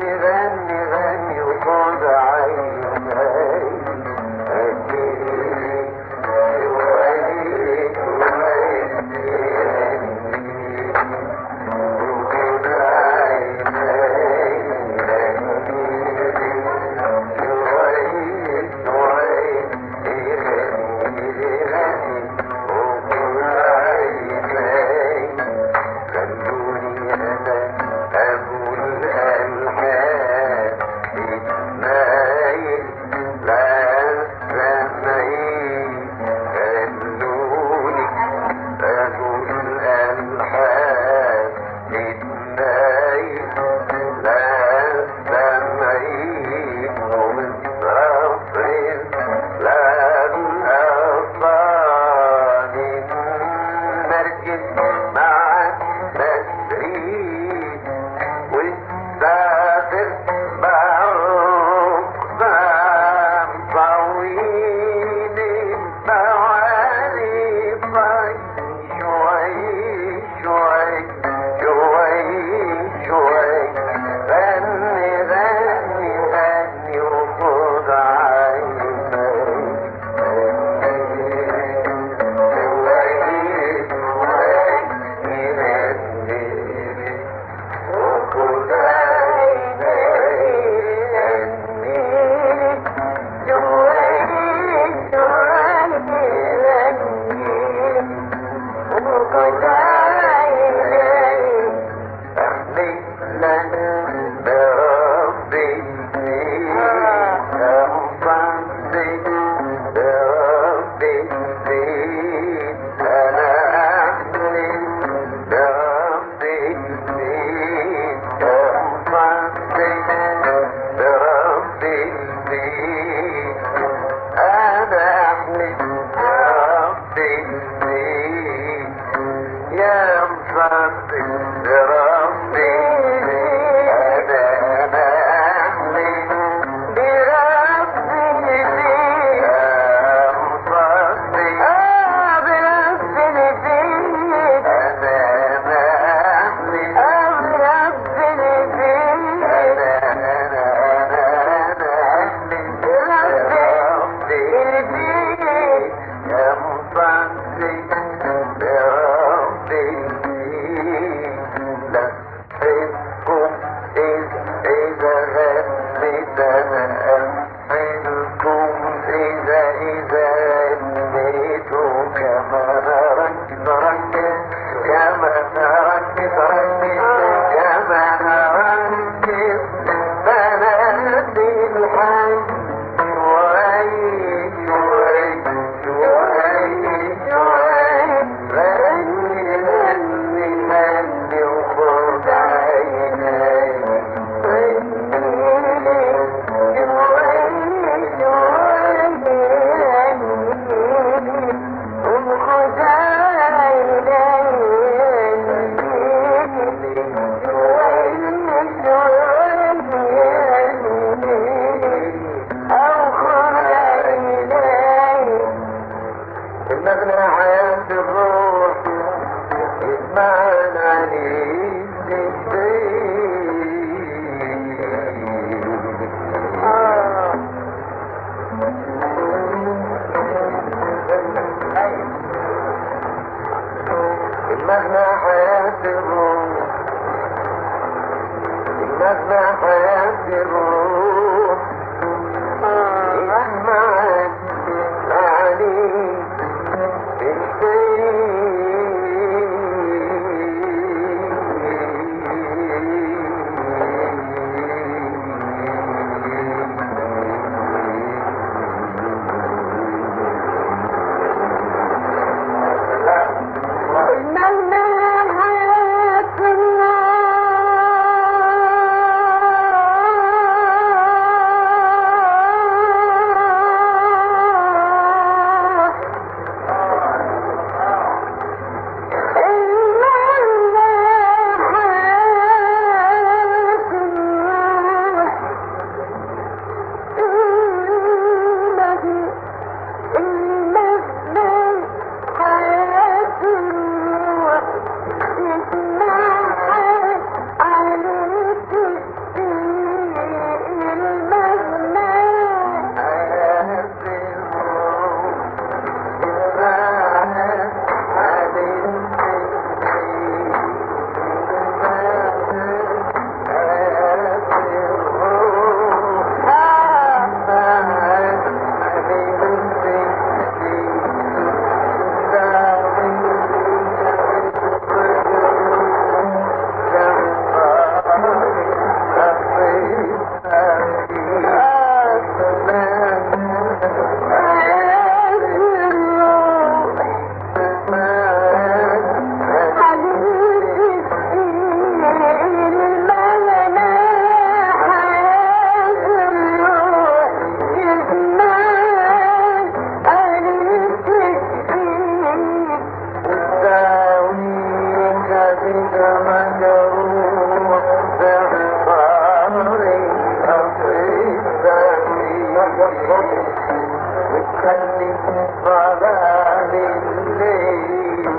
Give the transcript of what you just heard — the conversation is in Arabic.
நிற standing there. عند الروح إدمان آه. حياة الروح حياة الروح. وتخلي ظلام الليل